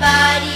body.